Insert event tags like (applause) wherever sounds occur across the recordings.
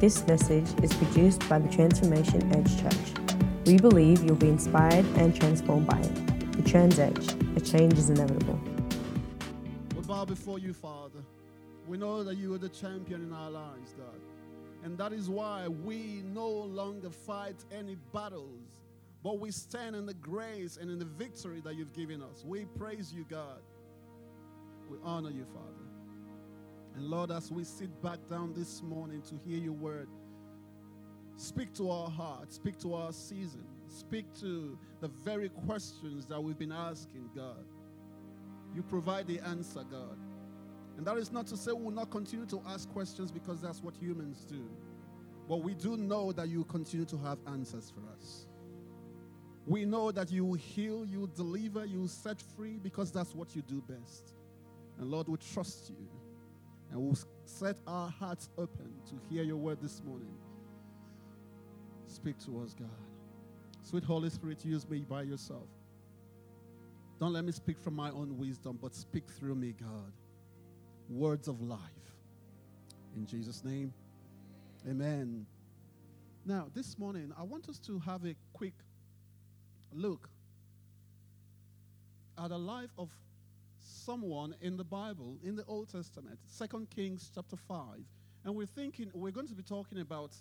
This message is produced by the Transformation Edge Church. We believe you'll be inspired and transformed by it. The Trans Edge, a change is inevitable. We bow before you, Father. We know that you are the champion in our lives, God. And that is why we no longer fight any battles, but we stand in the grace and in the victory that you've given us. We praise you, God. We honor you, Father. And Lord, as we sit back down this morning to hear your word, speak to our hearts, speak to our season, speak to the very questions that we've been asking, God. You provide the answer, God. And that is not to say we will not continue to ask questions because that's what humans do. But we do know that you continue to have answers for us. We know that you will heal, you will deliver, you will set free because that's what you do best. And Lord, we trust you and we'll set our hearts open to hear your word this morning. Speak to us, God. Sweet Holy Spirit, use me by yourself. Don't let me speak from my own wisdom, but speak through me, God. Words of life. In Jesus' name, amen. Now, this morning, I want us to have a quick look at the life of someone in the Bible, in the Old Testament, Second Kings chapter 5. And we're thinking, we're going to be talking about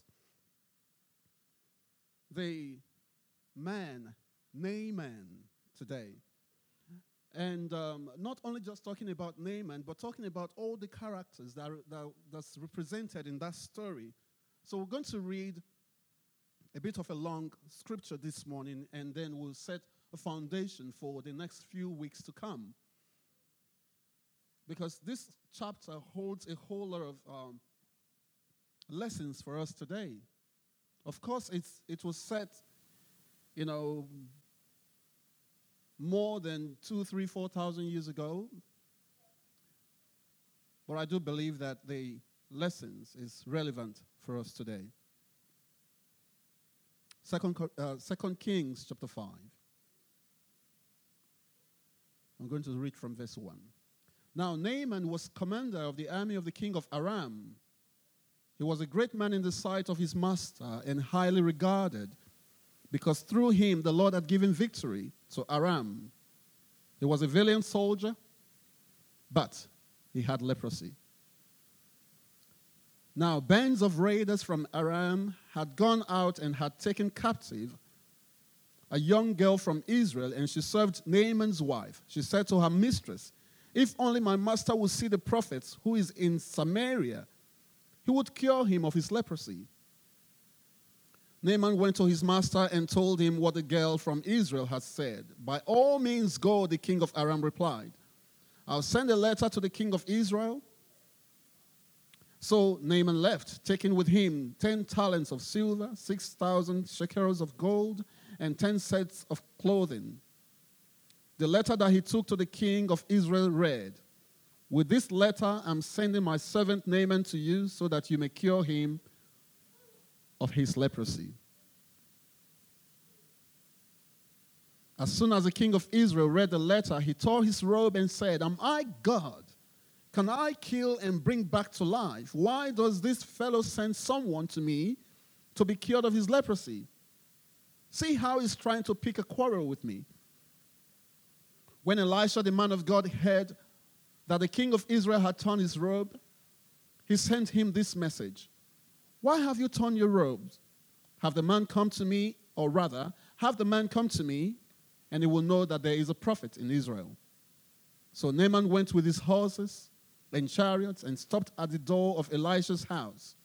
the man, Naaman, today. And um, not only just talking about Naaman, but talking about all the characters that, that that's represented in that story. So we're going to read a bit of a long scripture this morning, and then we'll set a foundation for the next few weeks to come because this chapter holds a whole lot of um, lessons for us today. Of course, it's, it was set, you know, more than two, three, four thousand years ago. But I do believe that the lessons is relevant for us today. Second, uh, Second Kings chapter 5. I'm going to read from verse 1. Now, Naaman was commander of the army of the king of Aram. He was a great man in the sight of his master and highly regarded because through him the Lord had given victory to Aram. He was a valiant soldier, but he had leprosy. Now, bands of raiders from Aram had gone out and had taken captive a young girl from Israel, and she served Naaman's wife. She said to her mistress, if only my master would see the prophet who is in Samaria, he would cure him of his leprosy. Naaman went to his master and told him what the girl from Israel had said. By all means, go, the king of Aram replied. I'll send a letter to the king of Israel. So Naaman left, taking with him 10 talents of silver, 6,000 shekels of gold, and 10 sets of clothing. The letter that he took to the king of Israel read With this letter, I'm sending my servant Naaman to you so that you may cure him of his leprosy. As soon as the king of Israel read the letter, he tore his robe and said, Am I God? Can I kill and bring back to life? Why does this fellow send someone to me to be cured of his leprosy? See how he's trying to pick a quarrel with me. When Elisha, the man of God, heard that the king of Israel had torn his robe, he sent him this message Why have you torn your robes? Have the man come to me, or rather, have the man come to me, and he will know that there is a prophet in Israel. So Naaman went with his horses and chariots and stopped at the door of Elisha's house.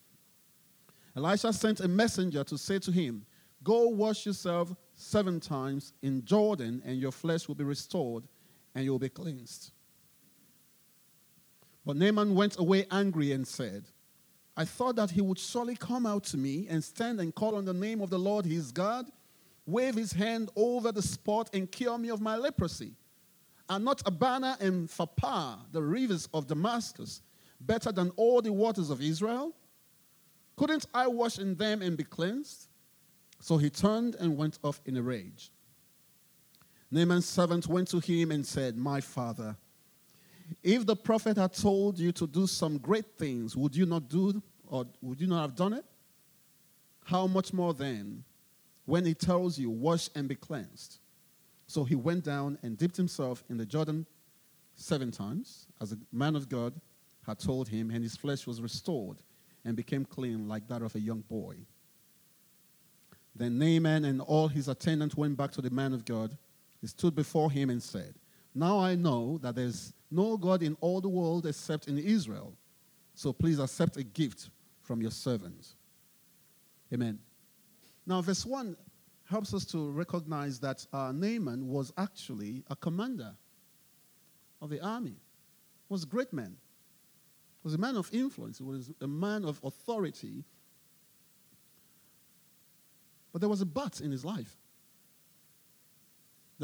Elisha sent a messenger to say to him, Go wash yourself seven times in Jordan, and your flesh will be restored, and you'll be cleansed. But Naaman went away angry and said, I thought that he would surely come out to me and stand and call on the name of the Lord his God, wave his hand over the spot, and cure me of my leprosy. Are not Abana and Pharpar, the rivers of Damascus, better than all the waters of Israel? Couldn't I wash in them and be cleansed? So he turned and went off in a rage. Naaman's servant went to him and said, My father, if the prophet had told you to do some great things, would you not do or would you not have done it? how much more then when he tells you, Wash and be cleansed? So he went down and dipped himself in the Jordan seven times, as a man of God had told him, and his flesh was restored and became clean like that of a young boy. Then Naaman and all his attendants went back to the man of God. He stood before him and said, Now I know that there's no God in all the world except in Israel. So please accept a gift from your servant. Amen. Now, verse 1 helps us to recognize that uh, Naaman was actually a commander of the army, was a great man, was a man of influence, was a man of authority. But there was a but in his life.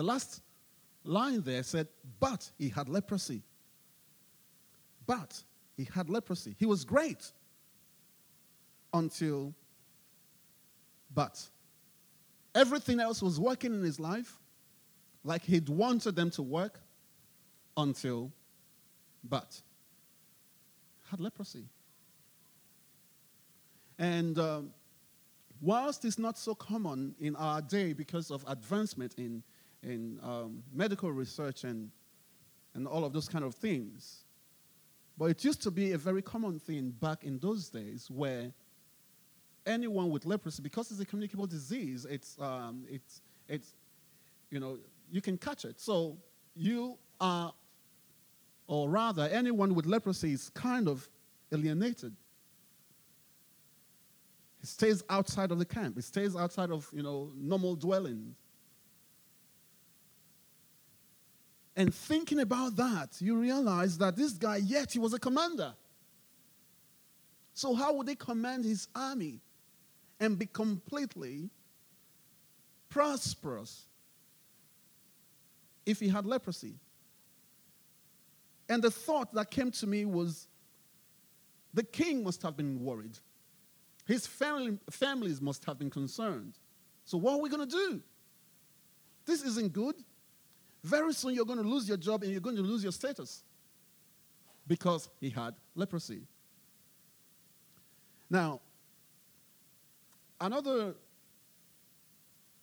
The last line there said, But he had leprosy. But he had leprosy. He was great until, but everything else was working in his life like he'd wanted them to work until, but had leprosy. And um, whilst it's not so common in our day because of advancement in, in um, medical research and, and all of those kind of things, but it used to be a very common thing back in those days where anyone with leprosy, because it's a communicable disease, it's, um, it's, it's, you know, you can catch it. So you are, or rather, anyone with leprosy is kind of alienated. He stays outside of the camp. He stays outside of, you know, normal dwellings. And thinking about that, you realize that this guy, yet he was a commander. So, how would he command his army and be completely prosperous if he had leprosy? And the thought that came to me was the king must have been worried. His family, families must have been concerned. So, what are we going to do? This isn't good. Very soon you're going to lose your job and you're going to lose your status because he had leprosy. Now, another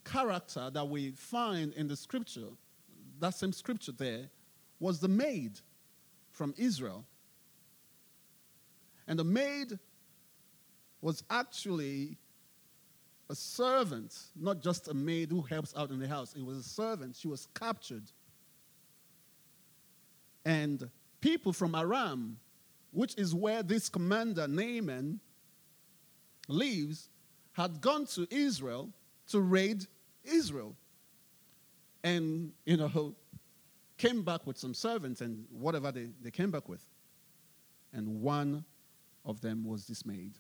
character that we find in the scripture, that same scripture there, was the maid from Israel. And the maid was actually a servant, not just a maid who helps out in the house. It was a servant. She was captured. And people from Aram, which is where this commander Naaman lives, had gone to Israel to raid Israel. And, you know, came back with some servants and whatever they, they came back with. And one of them was this maid.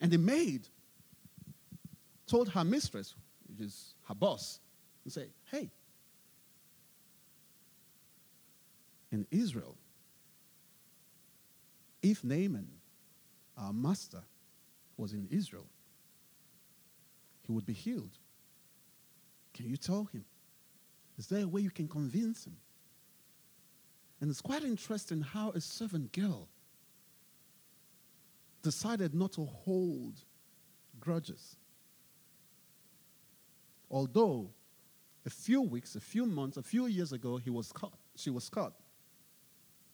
And the maid told her mistress, which is her boss, and say, hey, in Israel, if Naaman, our master, was in Israel, he would be healed. Can you tell him? Is there a way you can convince him? And it's quite interesting how a servant girl decided not to hold grudges. Although a few weeks, a few months, a few years ago, he was caught, she was caught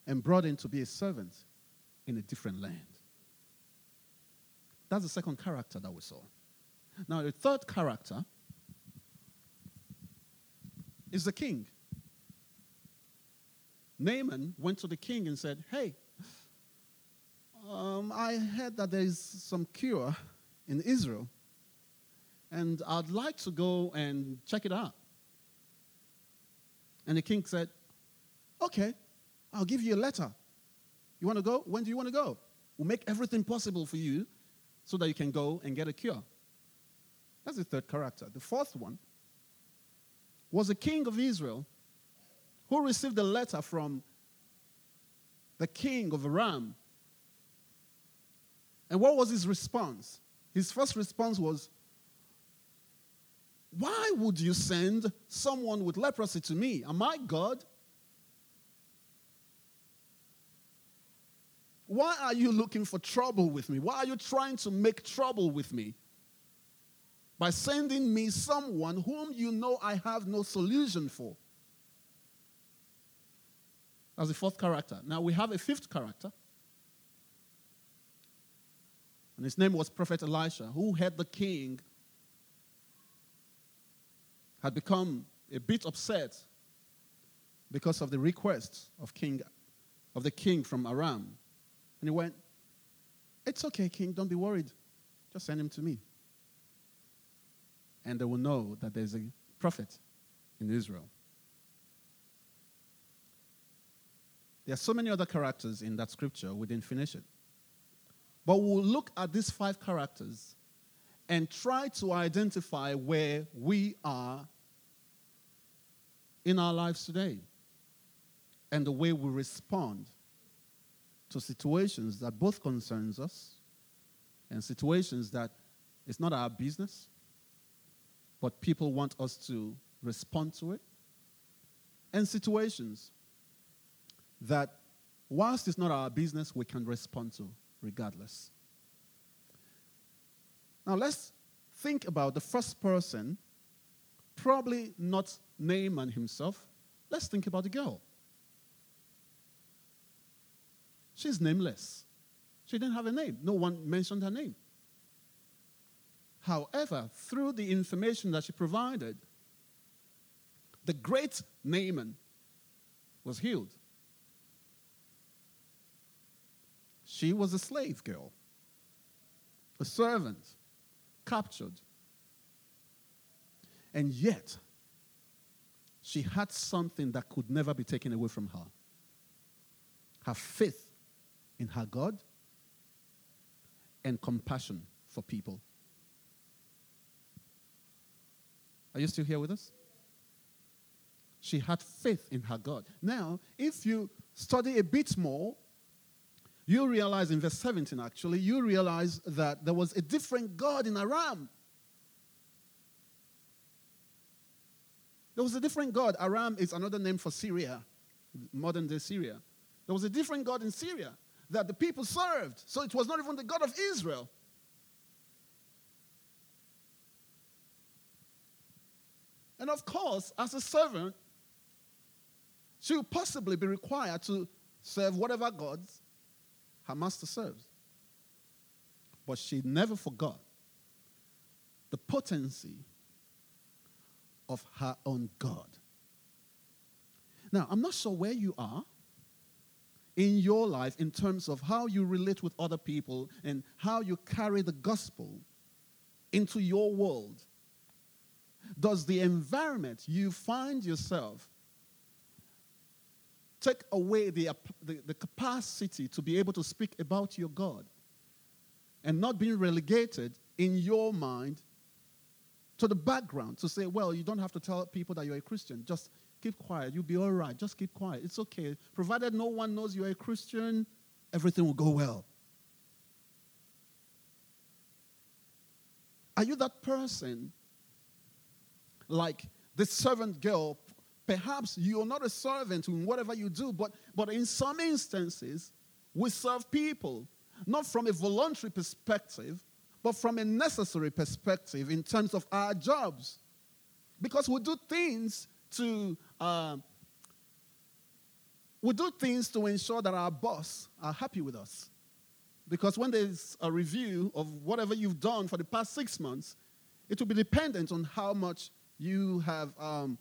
and brought in to be a servant in a different land. That's the second character that we saw. Now, the third character is the king. Naaman went to the king and said, Hey, um, I heard that there is some cure in Israel, and I'd like to go and check it out. And the king said, Okay, I'll give you a letter. You want to go? When do you want to go? We'll make everything possible for you so that you can go and get a cure. That's the third character. The fourth one was a king of Israel who received a letter from the king of Aram and what was his response? His first response was, Why would you send someone with leprosy to me? Am I God? Why are you looking for trouble with me? Why are you trying to make trouble with me? By sending me someone whom you know I have no solution for. That's the fourth character. Now we have a fifth character. And his name was Prophet Elisha, who had the king, had become a bit upset because of the request of king of the king from Aram. And he went, It's okay, king, don't be worried. Just send him to me. And they will know that there's a prophet in Israel. There are so many other characters in that scripture, we didn't finish it. But we'll look at these five characters and try to identify where we are in our lives today and the way we respond to situations that both concerns us and situations that it's not our business but people want us to respond to it and situations that, whilst it's not our business, we can respond to regardless. Now, let's think about the first person, probably not Naaman himself. Let's think about the girl. She's nameless. She didn't have a name. No one mentioned her name. However, through the information that she provided, the great Naaman was healed. She was a slave girl, a servant, captured. And yet, she had something that could never be taken away from her her faith in her God and compassion for people. Are you still here with us? She had faith in her God. Now, if you study a bit more, you realize in verse 17, actually, you realize that there was a different God in Aram. There was a different God. Aram is another name for Syria, modern day Syria. There was a different God in Syria that the people served. So it was not even the God of Israel. And of course, as a servant, she would possibly be required to serve whatever gods her master serves. But she never forgot the potency of her own God. Now, I'm not sure where you are in your life in terms of how you relate with other people and how you carry the gospel into your world. Does the environment you find yourself take away the, the, the, capacity to be able to speak about your God and not being relegated in your mind to the background to say, well, you don't have to tell people that you're a Christian. Just keep quiet. You'll be all right. Just keep quiet. It's okay. Provided no one knows you're a Christian, everything will go well. Are you that person like the servant girl Perhaps you're not a servant in whatever you do, but, but in some instances, we serve people, not from a voluntary perspective, but from a necessary perspective in terms of our jobs. Because we do things to uh, we do things to ensure that our boss are happy with us. Because when there's a review of whatever you've done for the past six months, it will be dependent on how much you have um,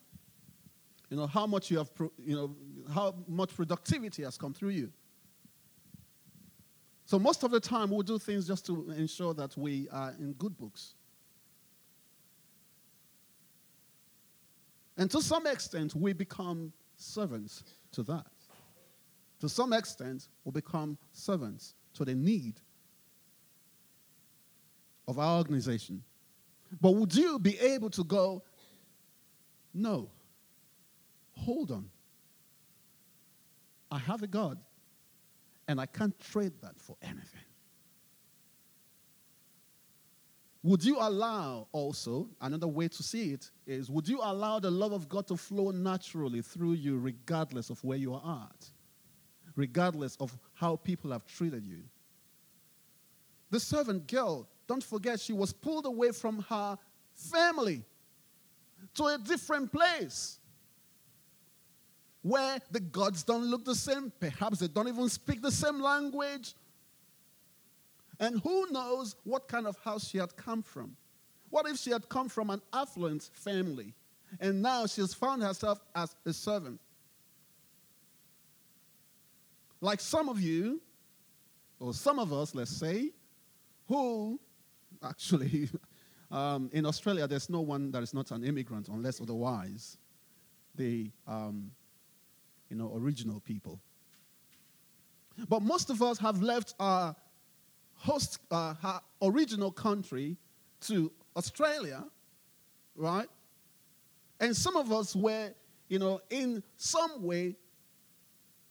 you know, how much you have, you know, how much productivity has come through you. So most of the time, we'll do things just to ensure that we are in good books. And to some extent, we become servants to that. To some extent, we become servants to the need of our organization. But would you be able to go, no, hold on. I have a God, and I can't trade that for anything. Would you allow also, another way to see it is, would you allow the love of God to flow naturally through you regardless of where you are at? regardless of how people have treated you. The servant girl, don't forget, she was pulled away from her family to a different place where the gods don't look the same. Perhaps they don't even speak the same language. And who knows what kind of house she had come from? What if she had come from an affluent family and now she's found herself as a servant? Like some of you, or some of us, let's say, who actually, (laughs) um, in Australia, there's no one that is not an immigrant unless otherwise the um, you know, original people. But most of us have left our host, uh, our original country to Australia, right? And some of us were, you know, in some way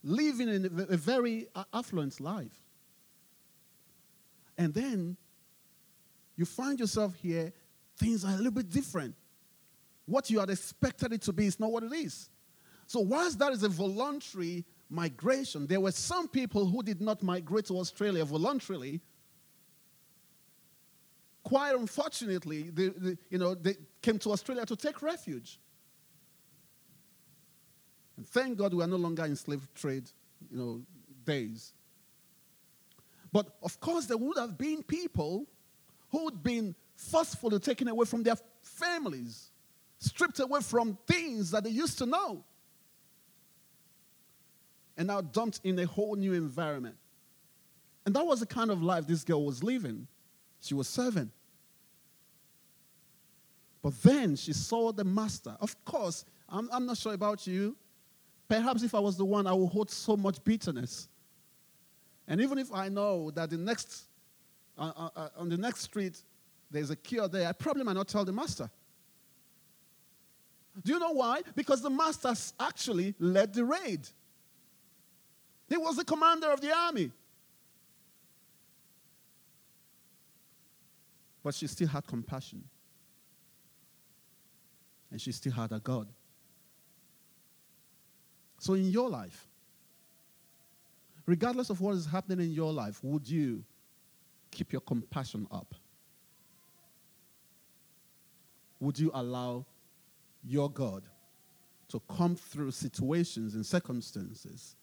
living in a very affluent life. And then you find yourself here, things are a little bit different. What you had expected it to be is not what it is. So, whilst that is a voluntary migration, there were some people who did not migrate to Australia voluntarily. Quite unfortunately, they, they, you know, they came to Australia to take refuge. And thank God we are no longer in slave trade, you know, days. But of course, there would have been people who had been forcefully taken away from their families, stripped away from things that they used to know, and now dumped in a whole new environment. And that was the kind of life this girl was living. She was serving. But then she saw the master. Of course, I'm, I'm not sure about you. Perhaps if I was the one, I would hold so much bitterness. And even if I know that the next, uh, uh, uh, on the next street, there's a cure there, I probably might not tell the master. Do you know why? Because the master actually led the raid. He was the commander of the army. But she still had compassion. And she still had a God. So, in your life, regardless of what is happening in your life, would you keep your compassion up? Would you allow your God to come through situations and circumstances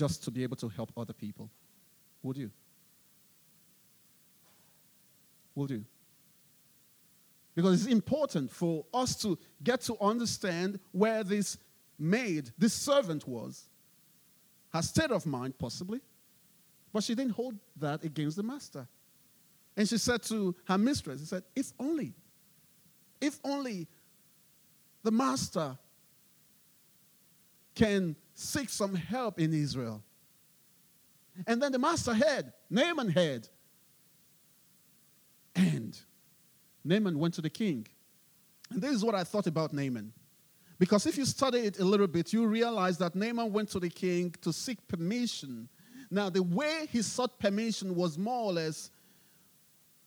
just to be able to help other people? Would you? Would you? Because it's important for us to get to understand where this maid, this servant was. Her state of mind, possibly. But she didn't hold that against the master. And she said to her mistress, she said, if only, if only the master can seek some help in Israel. And then the master heard, Naaman heard. And Naaman went to the king. And this is what I thought about Naaman. Because if you study it a little bit, you realize that Naaman went to the king to seek permission. Now, the way he sought permission was more or less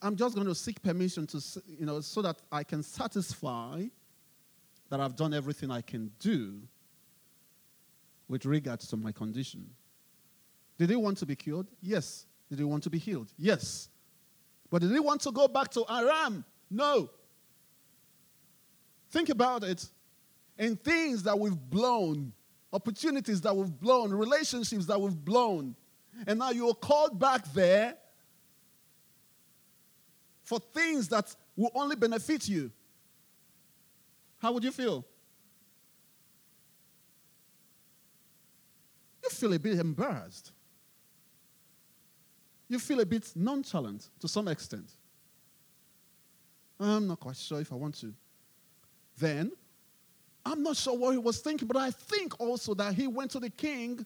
I'm just going to seek permission to, you know, so that I can satisfy that I've done everything I can do with regards to my condition. Did he want to be cured? Yes. Did he want to be healed? Yes. But did he want to go back to Aram? No. Think about it. In things that we've blown, opportunities that we've blown, relationships that we've blown, and now you're called back there for things that will only benefit you. How would you feel? You feel a bit embarrassed. You feel a bit nonchalant to some extent. I'm not quite sure if I want to. Then, I'm not sure what he was thinking, but I think also that he went to the king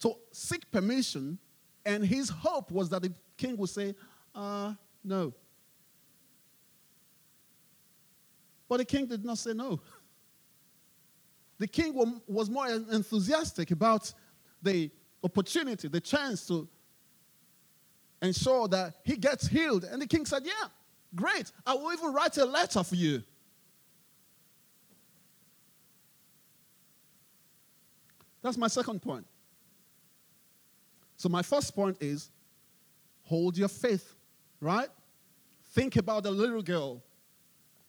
to seek permission, and his hope was that the king would say, uh, no. But the king did not say no. (laughs) The king was more enthusiastic about the opportunity, the chance to ensure that he gets healed. And the king said, Yeah, great. I will even write a letter for you. That's my second point. So, my first point is hold your faith, right? Think about the little girl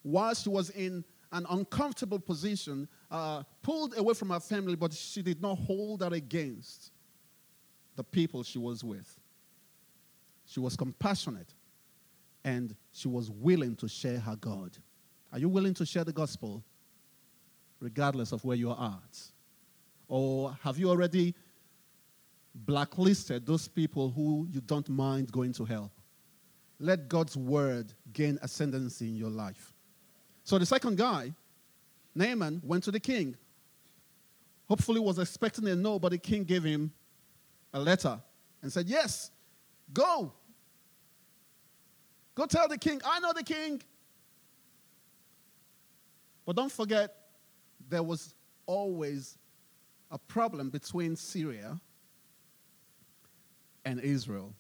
while she was in an uncomfortable position, uh, pulled away from her family, but she did not hold that against the people she was with. She was compassionate and she was willing to share her God. Are you willing to share the gospel regardless of where you are at? Or have you already blacklisted those people who you don't mind going to hell? Let God's word gain ascendancy in your life. So the second guy, Naaman, went to the king. Hopefully was expecting a no, but the king gave him a letter and said, Yes, go. Go tell the king, I know the king. But don't forget, there was always a problem between Syria and Israel.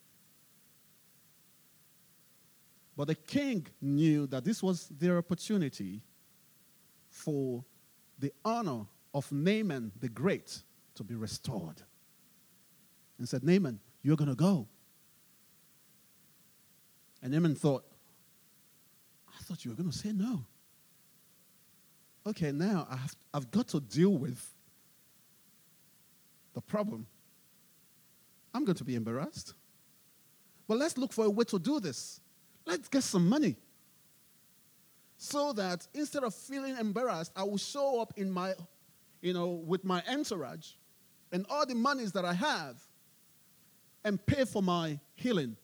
But the king knew that this was their opportunity for the honor of Naaman the Great to be restored. And said, Naaman, you're going to go. And Naaman thought, I thought you were going to say no. Okay, now I've, I've got to deal with the problem. I'm going to be embarrassed. But let's look for a way to do this. Let's get some money. So that instead of feeling embarrassed, I will show up in my, you know, with my entourage and all the monies that I have and pay for my healing.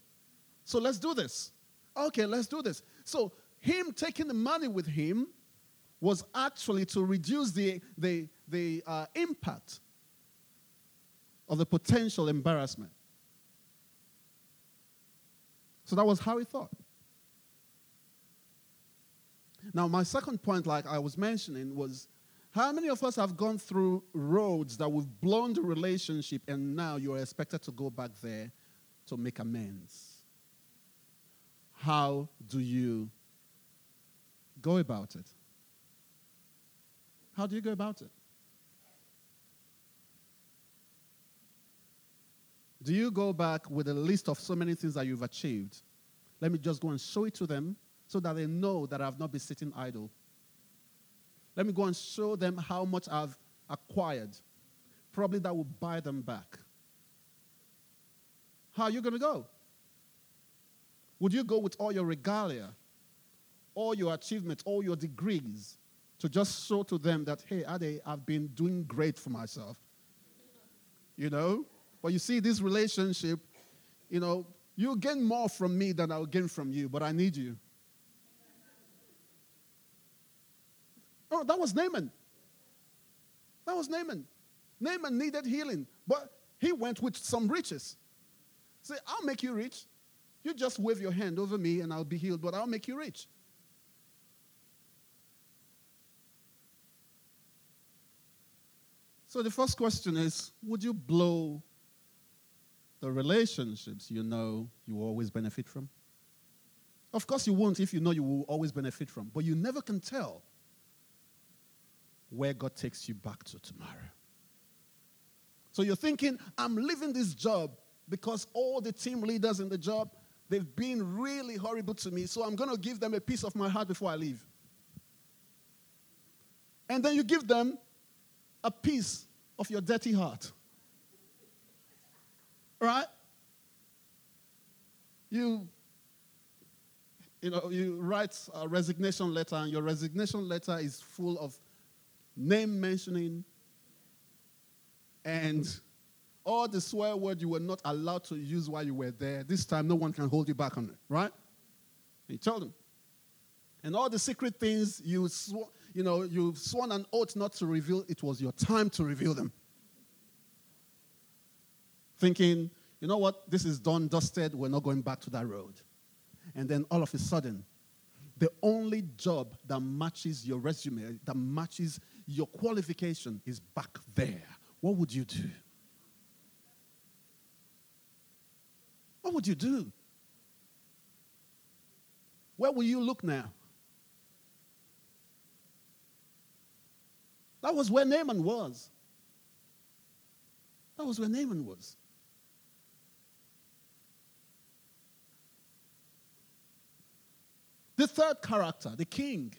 So let's do this. Okay, let's do this. So him taking the money with him was actually to reduce the, the, the uh, impact of the potential embarrassment. So that was how he thought. Now, my second point, like I was mentioning, was how many of us have gone through roads that we've blown the relationship and now you're expected to go back there to make amends? How do you go about it? How do you go about it? Do you go back with a list of so many things that you've achieved? Let me just go and show it to them so that they know that I've not been sitting idle. Let me go and show them how much I've acquired. Probably that will buy them back. How are you going to go? Would you go with all your regalia, all your achievements, all your degrees, to just show to them that, hey, Ade, I've been doing great for myself? You know? But you see, this relationship, you know, you gain more from me than I'll gain from you, but I need you. Oh, that was Naaman. That was Naaman. Naaman needed healing, but he went with some riches. Say, I'll make you rich. You just wave your hand over me and I'll be healed, but I'll make you rich. So the first question is Would you blow the relationships you know you always benefit from? Of course, you won't if you know you will always benefit from, but you never can tell where God takes you back to tomorrow. So you're thinking, I'm leaving this job because all the team leaders in the job, they've been really horrible to me, so I'm going to give them a piece of my heart before I leave. And then you give them a piece of your dirty heart. Right? You you know, you write a resignation letter, and your resignation letter is full of name mentioning and mm-hmm. all the swear word you were not allowed to use while you were there. This time, no one can hold you back on it, right? You tell them. And all the secret things you, sw- you know, you've sworn an oath not to reveal, it was your time to reveal them thinking, you know what, this is done, dusted, we're not going back to that road. And then all of a sudden, the only job that matches your resume, that matches your qualification is back there. What would you do? What would you do? Where will you look now? That was where Naaman was. That was where Naaman was. The third character, the king.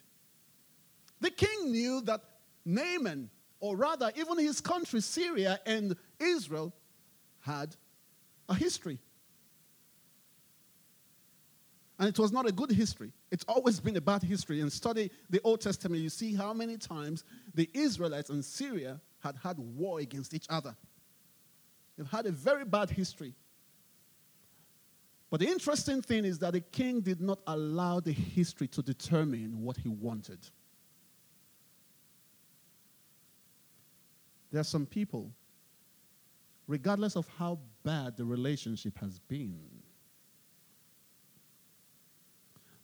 The king knew that Naaman, or rather, even his country, Syria and Israel, had a history. And it was not a good history. It's always been a bad history. And study the Old Testament, you see how many times the Israelites and Syria had had war against each other. They've had a very bad history. But the interesting thing is that the king did not allow the history to determine what he wanted. There are some people, regardless of how bad the relationship has been,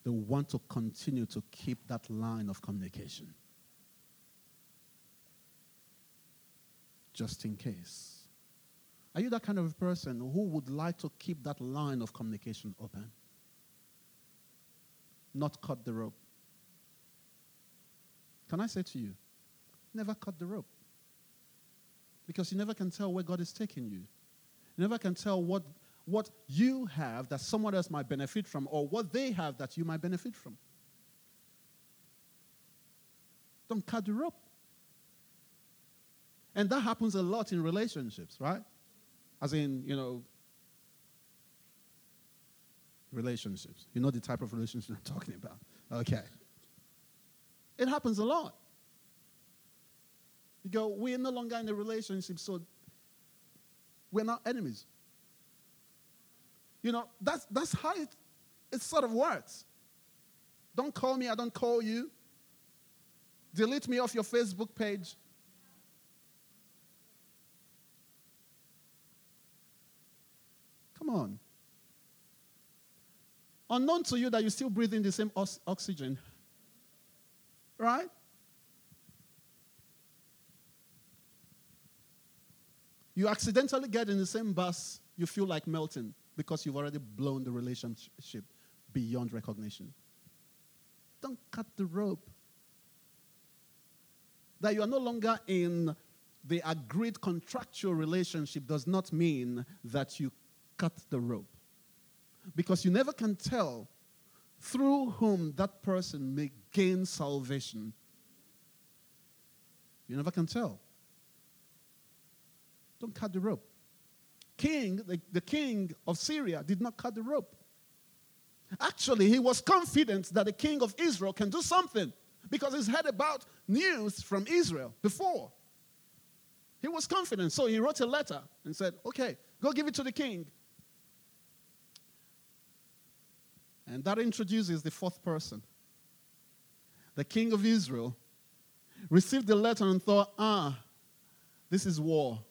they want to continue to keep that line of communication. Just in case. Are you that kind of person who would like to keep that line of communication open? Not cut the rope. Can I say to you, never cut the rope. Because you never can tell where God is taking you. You never can tell what, what you have that someone else might benefit from or what they have that you might benefit from. Don't cut the rope. And that happens a lot in relationships, right? As in, you know, relationships. You know the type of relationship I'm talking about. Okay. It happens a lot. You go, we're no longer in a relationship, so we're not enemies. You know, that's, that's how it, it sort of works. Don't call me, I don't call you. Delete me off your Facebook page. On. Unknown to you that you're still breathe in the same oxygen. Right? You accidentally get in the same bus, you feel like melting because you've already blown the relationship beyond recognition. Don't cut the rope. That you are no longer in the agreed contractual relationship does not mean that you cut the rope. Because you never can tell through whom that person may gain salvation. You never can tell. Don't cut the rope. King, the, the king of Syria, did not cut the rope. Actually, he was confident that the king of Israel can do something because he's heard about news from Israel before. He was confident, so he wrote a letter and said, Okay, go give it to the king. And that introduces the fourth person. The king of Israel received the letter and thought, ah, this is war.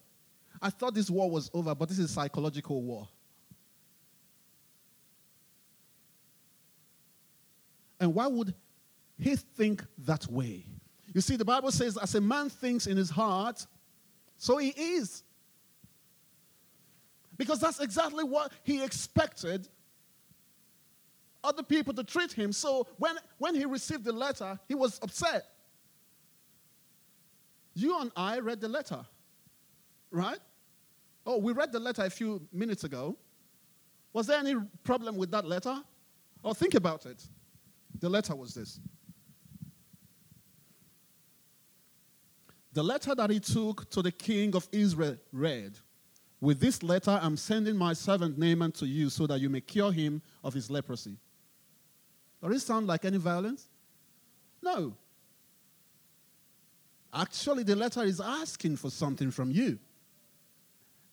I thought this war was over, but this is psychological war. And why would he think that way? You see, the Bible says, as a man thinks in his heart, so he is. Because that's exactly what he expected other people to treat him. So when, when he received the letter, he was upset. You and I read the letter, right? Oh, we read the letter a few minutes ago. Was there any problem with that letter? Oh, think about it. The letter was this. The letter that he took to the king of Israel read, With this letter, I'm sending my servant Naaman to you so that you may cure him of his leprosy. Does it sound like any violence? No. Actually, the letter is asking for something from you.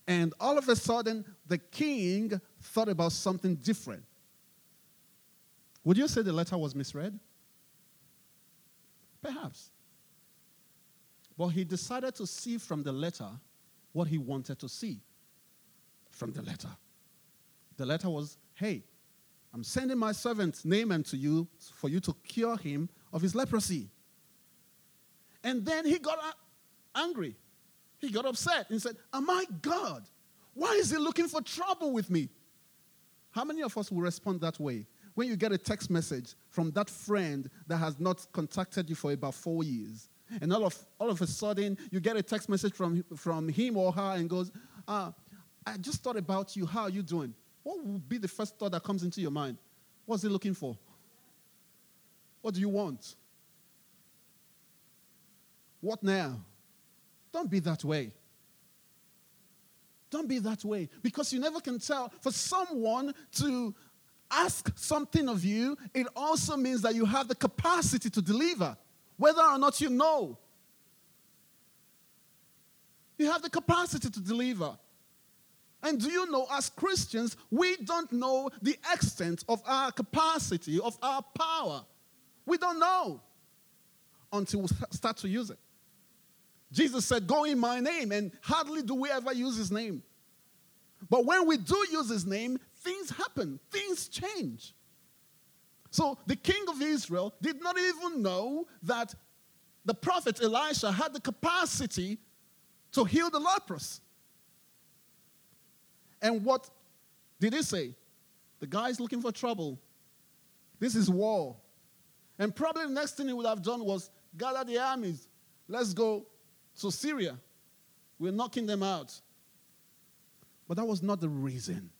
And all of a sudden, the king thought about something different. Would you say the letter was misread? Perhaps. But he decided to see from the letter what he wanted to see from the letter. The letter was hey, I'm sending my servant Naaman to you for you to cure him of his leprosy. And then he got angry. He got upset and said, Am I God? Why is he looking for trouble with me? How many of us will respond that way? When you get a text message from that friend that has not contacted you for about four years, and all of, all of a sudden you get a text message from, from him or her and goes, uh, I just thought about you. How are you doing? What would be the first thought that comes into your mind? What's he looking for? What do you want? What now? Don't be that way. Don't be that way because you never can tell. For someone to ask something of you, it also means that you have the capacity to deliver, whether or not you know. You have the capacity to deliver. And do you know, as Christians, we don't know the extent of our capacity, of our power. We don't know until we start to use it. Jesus said, Go in my name, and hardly do we ever use his name. But when we do use his name, things happen, things change. So the king of Israel did not even know that the prophet Elisha had the capacity to heal the leprous. And what did he say? The guy's looking for trouble. This is war. And probably the next thing he would have done was gather the armies. Let's go to Syria. We're knocking them out. But that was not the reason.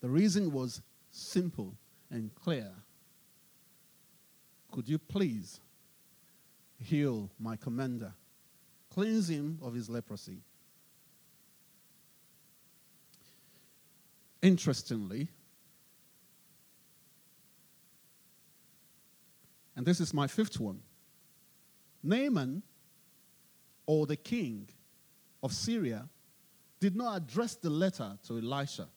The reason was simple and clear. Could you please heal my commander? Cleanse him of his leprosy. Interestingly, and this is my fifth one Naaman, or the king of Syria, did not address the letter to Elisha.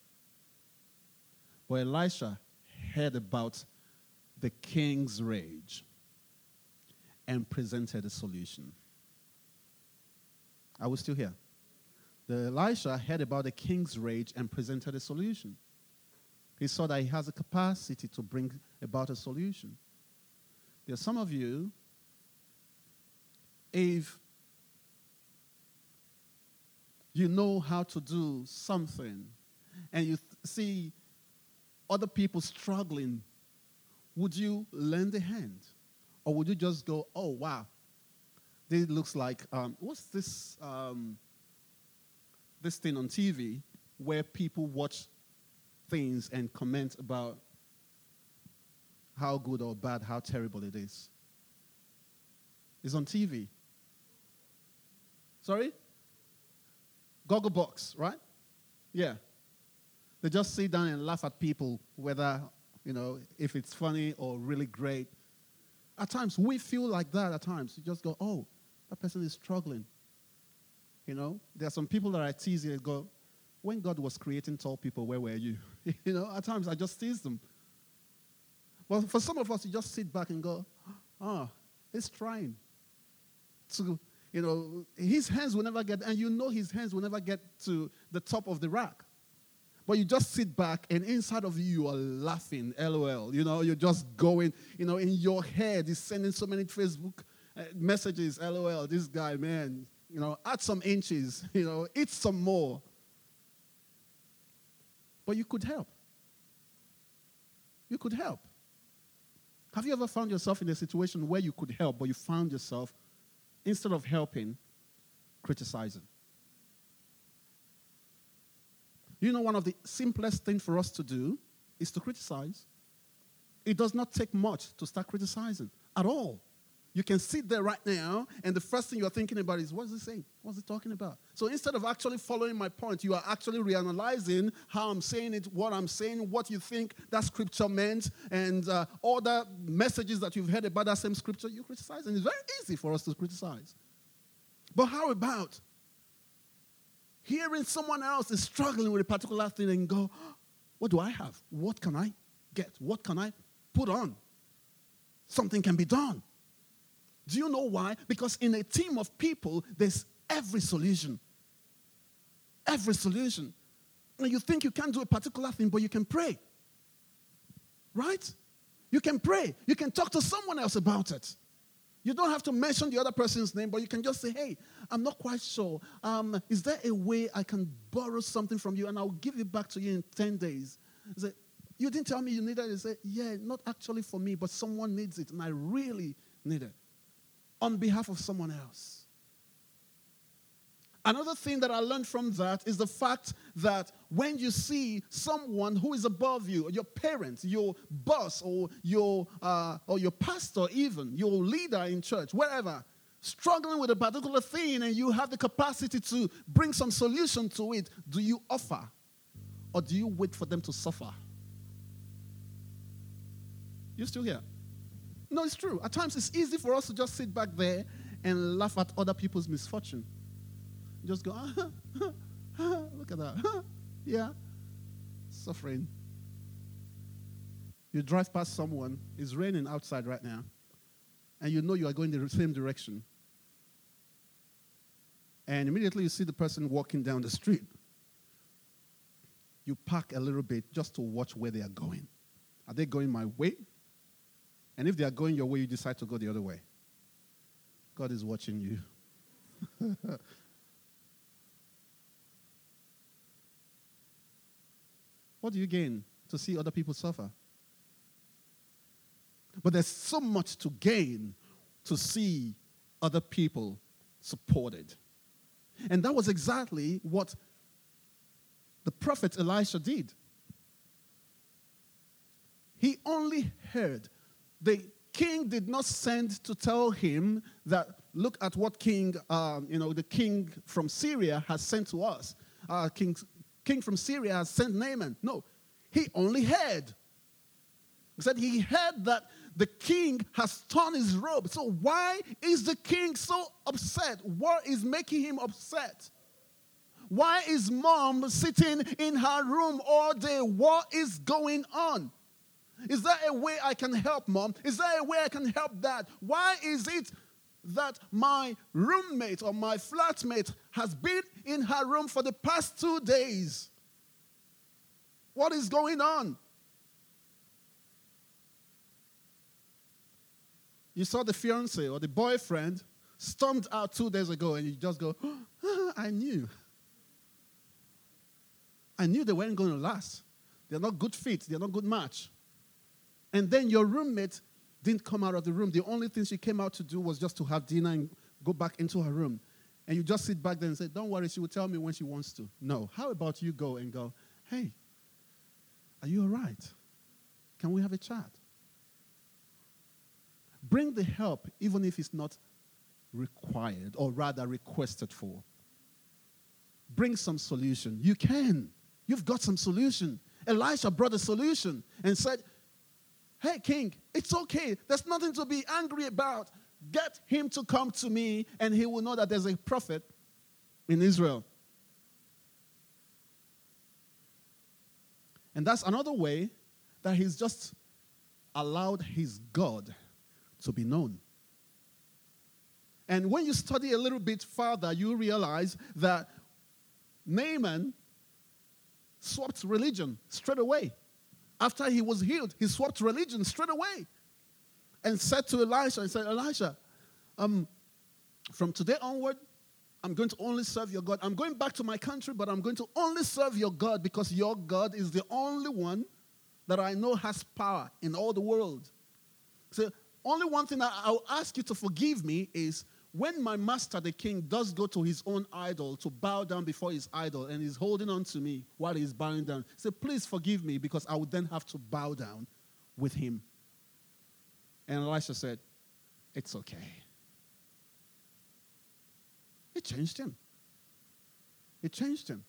But Elisha heard about the king's rage and presented a solution. Are we still here? The Elisha heard about the king's rage and presented a solution. He saw that he has a capacity to bring about a solution. There are some of you, if you know how to do something and you th- see other people struggling, would you lend a hand? Or would you just go, oh, wow, this looks like, um, what's this, um, this thing on TV where people watch things and comment about how good or bad, how terrible it is? It's on TV. Sorry? Goggle box, right? Yeah. They just sit down and laugh at people, whether, you know, if it's funny or really great. At times, we feel like that at times. You just go, oh, that person is struggling. You know, there are some people that I tease and go, when God was creating tall people, where were you? (laughs) you know, at times I just tease them. But for some of us, you just sit back and go, oh, he's trying to you know, his hands will never get, and you know his hands will never get to the top of the rack. But you just sit back, and inside of you, you are laughing, lol. You know, you're just going, you know, in your head, is sending so many Facebook uh, messages, lol, this guy, man, you know, add some inches, (laughs) you know, eat some more. But you could help. You could help. Have you ever found yourself in a situation where you could help, but you found yourself instead of helping, criticizing. You know, one of the simplest things for us to do is to criticize. It does not take much to start criticizing at all. You can sit there right now, and the first thing you're thinking about is, what is he saying? What's he talking about? So instead of actually following my point, you are actually reanalyzing how I'm saying it, what I'm saying, what you think that scripture meant, and uh, all the messages that you've heard about that same scripture, you criticize. And it's very easy for us to criticize. But how about hearing someone else is struggling with a particular thing and go, what do I have? What can I get? What can I put on? Something can be done. Do you know why? Because in a team of people, there's every solution. Every solution. And you think you can't do a particular thing, but you can pray. Right? You can pray. You can talk to someone else about it. You don't have to mention the other person's name, but you can just say, hey, I'm not quite sure. Um, is there a way I can borrow something from you and I'll give it back to you in 10 days? Say, you didn't tell me you needed it. Say, yeah, not actually for me, but someone needs it and I really need it on behalf of someone else. Another thing that I learned from that is the fact that when you see someone who is above you, your parents, your boss, or your, uh, or your pastor, even your leader in church, wherever, struggling with a particular thing and you have the capacity to bring some solution to it, do you offer or do you wait for them to suffer? You still here? No, it's true. At times it's easy for us to just sit back there and laugh at other people's misfortune. Just go, (laughs) ah, (laughs) ah, look at that. (laughs) yeah, suffering. You drive past someone, it's raining outside right now, and you know you are going the same direction. And immediately you see the person walking down the street. You park a little bit just to watch where they are going. Are they going my way? And if they are going your way, you decide to go the other way. God is watching you. (laughs) what do you gain to see other people suffer? But there's so much to gain to see other people supported. And that was exactly what the prophet Elisha did. He only heard the king did not send to tell him that, look at what king, um, you know, the king from Syria has sent to us. Uh, king, king from Syria has sent Naaman. No, he only heard. He said he heard that the king has torn his robe. So why is the king so upset? What is making him upset? Why is mom sitting in her room all day? What is going on? Is there a way I can help, mom? Is there a way I can help dad? Why is it that my roommate or my flatmate has been in her room for the past two days? What is going on? You saw the fiance or the boyfriend stormed out two days ago, and you just go, oh, (gasps) I knew. I knew they weren't going to last. They're not good fit, they're not good match. And then your roommate didn't come out of the room. The only thing she came out to do was just to have dinner and go back into her room. And you just sit back there and say, Don't worry, she will tell me when she wants to. No. How about you go and go, Hey, are you all right? Can we have a chat? Bring the help, even if it's not required, or rather requested for. Bring some solution. You can. You've got some solution. Elisha brought a solution and said, Hey, king, it's okay. There's nothing to be angry about. Get him to come to me, and he will know that there's a prophet in Israel. And that's another way that he's just allowed his God to be known. And when you study a little bit further, you realize that Naaman swapped religion straight away. After he was healed, he swapped religion straight away and said to Elisha, and said, Elisha, um, from today onward, I'm going to only serve your God. I'm going back to my country, but I'm going to only serve your God because your God is the only one that I know has power in all the world. So, only one thing I'll ask you to forgive me is when my master, the king, does go to his own idol to bow down before his idol and he's holding on to me while he's bowing down, say, please forgive me because I would then have to bow down with him. And Elisha said, It's okay. It changed him. It changed him.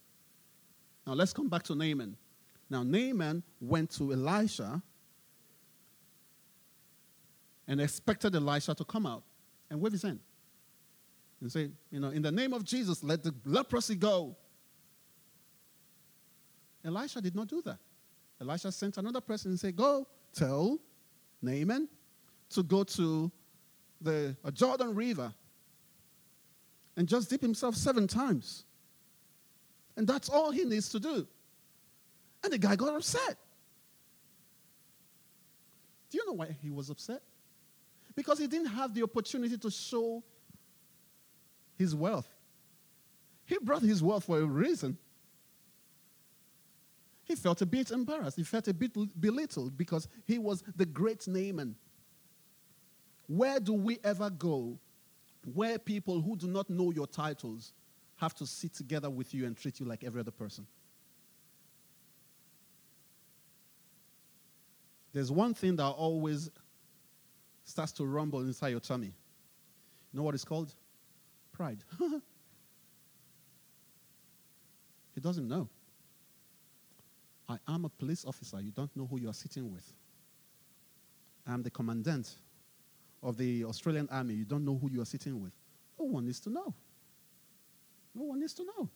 Now let's come back to Naaman. Now, Naaman went to Elisha and expected Elisha to come out and wave his hand and say, you know, in the name of Jesus, let the leprosy go. Elisha did not do that. Elisha sent another person and said, Go tell Naaman to go to the Jordan River and just dip himself seven times. And that's all he needs to do. And the guy got upset. Do you know why he was upset? Because he didn't have the opportunity to show his wealth. He brought his wealth for a reason. He felt a bit embarrassed. He felt a bit belittled because he was the great Naaman. Where do we ever go where people who do not know your titles have to sit together with you and treat you like every other person. There's one thing that always starts to rumble inside your tummy. You know what it's called? Pride. (laughs) he doesn't know. I am a police officer. You don't know who you are sitting with. I'm the commandant of the Australian Army. You don't know who you are sitting with. No one needs to know. No one needs to know.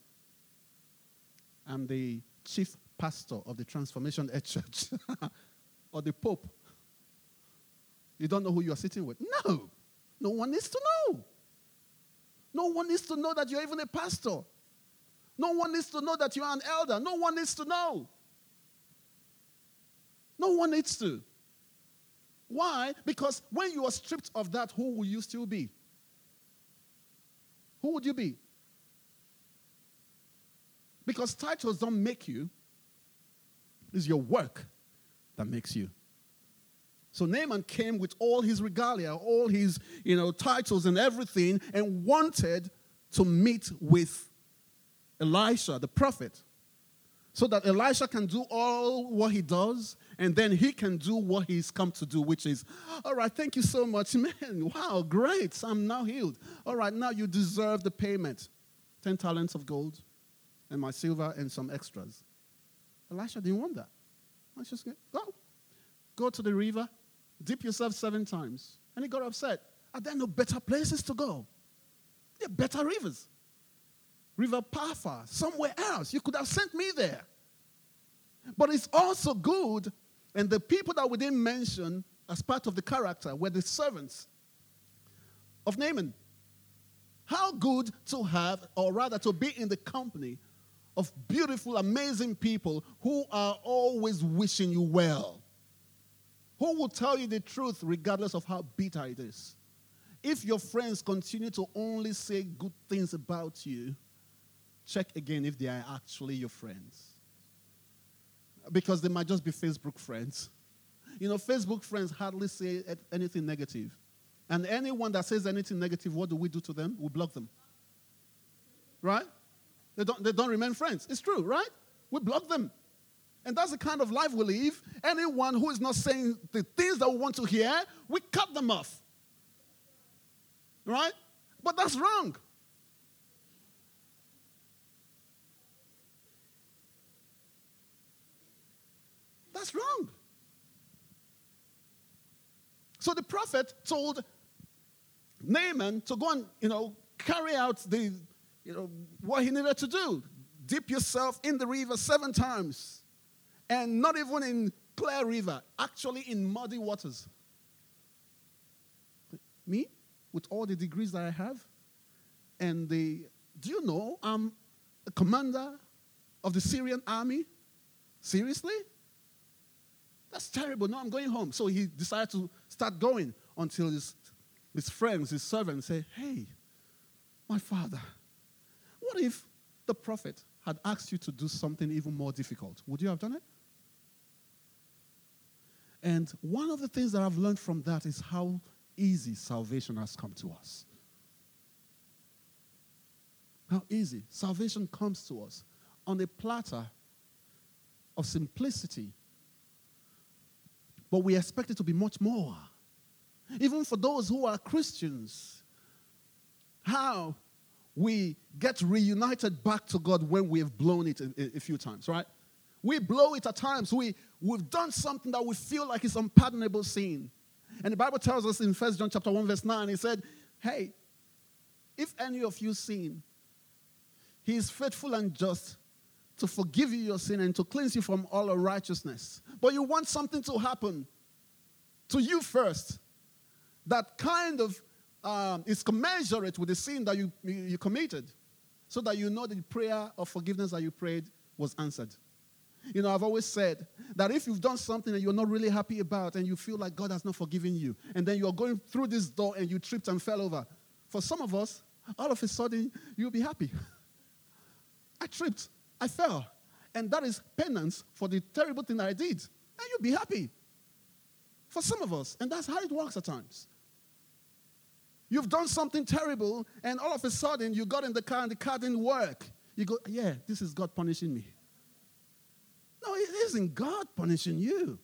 I'm the chief pastor of the Transformation Church (laughs) or the Pope. You don't know who you are sitting with. No. No one needs to know. No one needs to know that you're even a pastor. No one needs to know that you're an elder. No one needs to know. No one needs to. Why? Because when you are stripped of that, who will you still be? Who would you be? Because titles don't make you, it's your work that makes you. So Naaman came with all his regalia, all his you know, titles and everything, and wanted to meet with Elisha, the prophet, so that Elisha can do all what he does, and then he can do what he's come to do, which is, all right, thank you so much, (laughs) man. Wow, great. I'm now healed. All right, now you deserve the payment 10 talents of gold, and my silver, and some extras. Elisha didn't want that. Let's just go. Go to the river, dip yourself seven times. And he got upset. Are there no better places to go? There are better rivers. River Pharpar, somewhere else. You could have sent me there. But it's also good, and the people that we didn't mention as part of the character were the servants of Naaman. How good to have, or rather to be in the company of beautiful, amazing people who are always wishing you well. Who will tell you the truth regardless of how bitter it is? If your friends continue to only say good things about you, check again if they are actually your friends. Because they might just be Facebook friends. You know, Facebook friends hardly say anything negative. And anyone that says anything negative, what do we do to them? We block them. Right? They don't, they don't remain friends. It's true, right? We block them. And that's the kind of life we live. Anyone who is not saying the things that we want to hear, we cut them off. Right? But that's wrong. That's wrong. So the prophet told Naaman to go and, you know, carry out the you know, what he needed to do. Dip yourself in the river seven times. And not even in clear river, actually in muddy waters. Me, with all the degrees that I have, and the, do you know I'm a commander of the Syrian army? Seriously? That's terrible. No, I'm going home. So he decided to start going until his, his friends, his servants say, Hey, my father, what if the prophet had asked you to do something even more difficult? Would you have done it? And one of the things that I've learned from that is how easy salvation has come to us. How easy. Salvation comes to us on a platter of simplicity. But we expect it to be much more. Even for those who are Christians, how we get reunited back to God when we have blown it a, a, few times, right? We blow it at times. We, we've done something that we feel like is unpardonable sin. And the Bible tells us in 1 John chapter 1, verse 9, he said, Hey, if any of you sin, he is faithful and just to forgive you your sin and to cleanse you from all unrighteousness. But you want something to happen to you first. That kind of um, is commensurate with the sin that you, you committed so that you know the prayer of forgiveness that you prayed was answered. You know, I've always said that if you've done something that you're not really happy about and you feel like God has not forgiven you, and then you're going through this door and you tripped and fell over, for some of us, all of a sudden, you'll be happy. (laughs) I tripped, I fell, and that is penance for the terrible thing I did, and you'll be happy. For some of us, and that's how it works at times. You've done something terrible, and all of a sudden you got in the car and the car didn't work. You go, Yeah, this is God punishing me. No, it isn't God punishing you.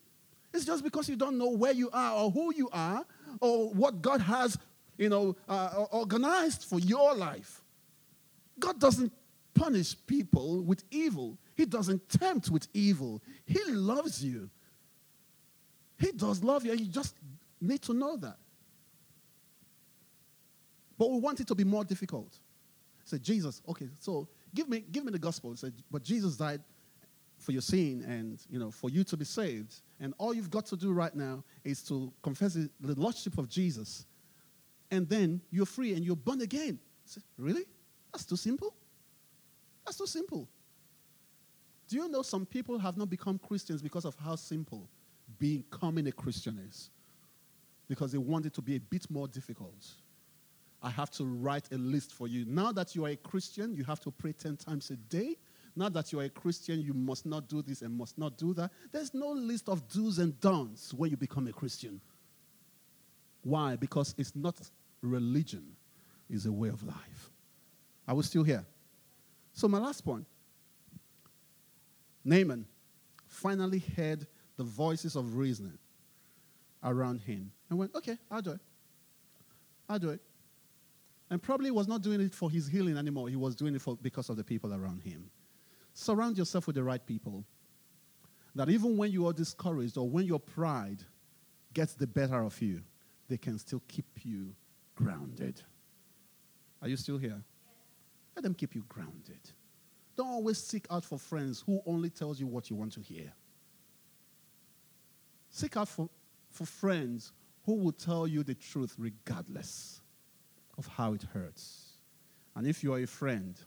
It's just because you don't know where you are or who you are or what God has, you know, uh, organized for your life. God doesn't punish people with evil. He doesn't tempt with evil. He loves you. He does love you. You just need to know that. But we want it to be more difficult. Say, Jesus, okay, so give me, give me the gospel. Say, but Jesus died for your sin and you know for you to be saved. And all you've got to do right now is to confess the lordship of Jesus. And then you're free and you're born again. Say, really? That's too simple. That's too simple. Do you know some people have not become Christians because of how simple becoming a Christian is? Because they want it to be a bit more difficult. I have to write a list for you. Now that you are a Christian, you have to pray 10 times a day. Now that you are a Christian, you must not do this and must not do that. There's no list of do's and don'ts when you become a Christian. Why? Because it's not religion, it's a way of life. Are we still here? So, my last point Naaman finally heard the voices of reasoning around him and went, Okay, I'll do it. I'll do it. And probably was not doing it for his healing anymore. He was doing it for, because of the people around him. Surround yourself with the right people. That even when you are discouraged or when your pride gets the better of you, they can still keep you grounded. Are you still here? Let them keep you grounded. Don't always seek out for friends who only tells you what you want to hear. Seek out for, for friends who will tell you the truth regardless of how it hurts. And if you are a friend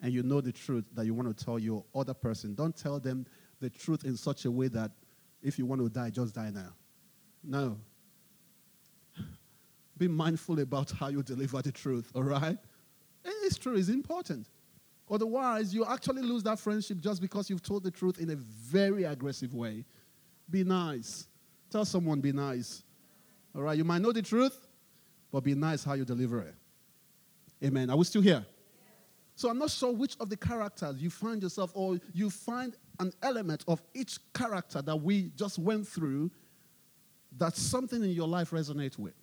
and you know the truth that you want to tell your other person, don't tell them the truth in such a way that if you want to die, just die now. No. Be mindful about how you deliver the truth, all right? It's true, it's important. Otherwise, you actually lose that friendship just because you've told the truth in a very aggressive way. Be nice. Tell someone, be nice. All right, you might know the truth, but be nice how you deliver it. Amen. Are we still here? So I'm not sure which of the characters you find yourself, or you find an element of each character that we just went through that something in your life resonates with.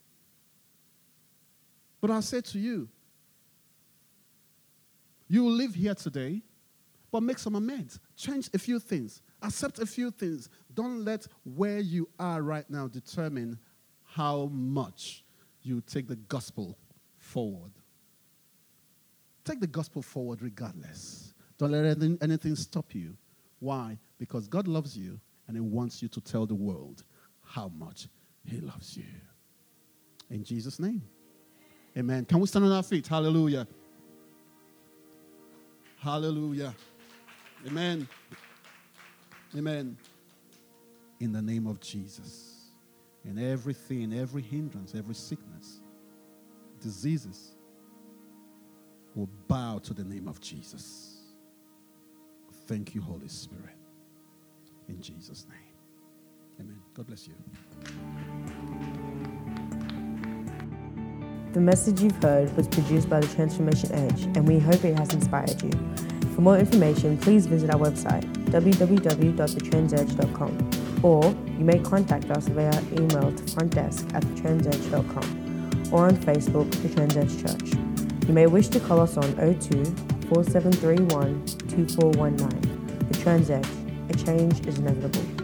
But I say to you, you live here today, but make some amends. Change a few things. Accept a few things. Don't let where you are right now determine how much you take the gospel forward. Take the gospel forward regardless. Don't let anything, stop you. Why? Because God loves you and He wants you to tell the world how much He loves you. In Jesus' name. Amen. Can we stand on our feet? Hallelujah. Hallelujah. Amen. Amen. In the name of Jesus and everything, every hindrance, every sickness, diseases will bow to the name of Jesus. Thank you, Holy Spirit. In Jesus' name. Amen. God bless you. The message you've heard was produced by the Transformation Edge, and we hope it has inspired you. For more information, please visit our website www.thetransedge.com or you may contact us via email to frontdesk at thetransedge.com or on Facebook, The Transedge Church. You may wish to call us on 02 4731 2419. The Transedge, a change is inevitable.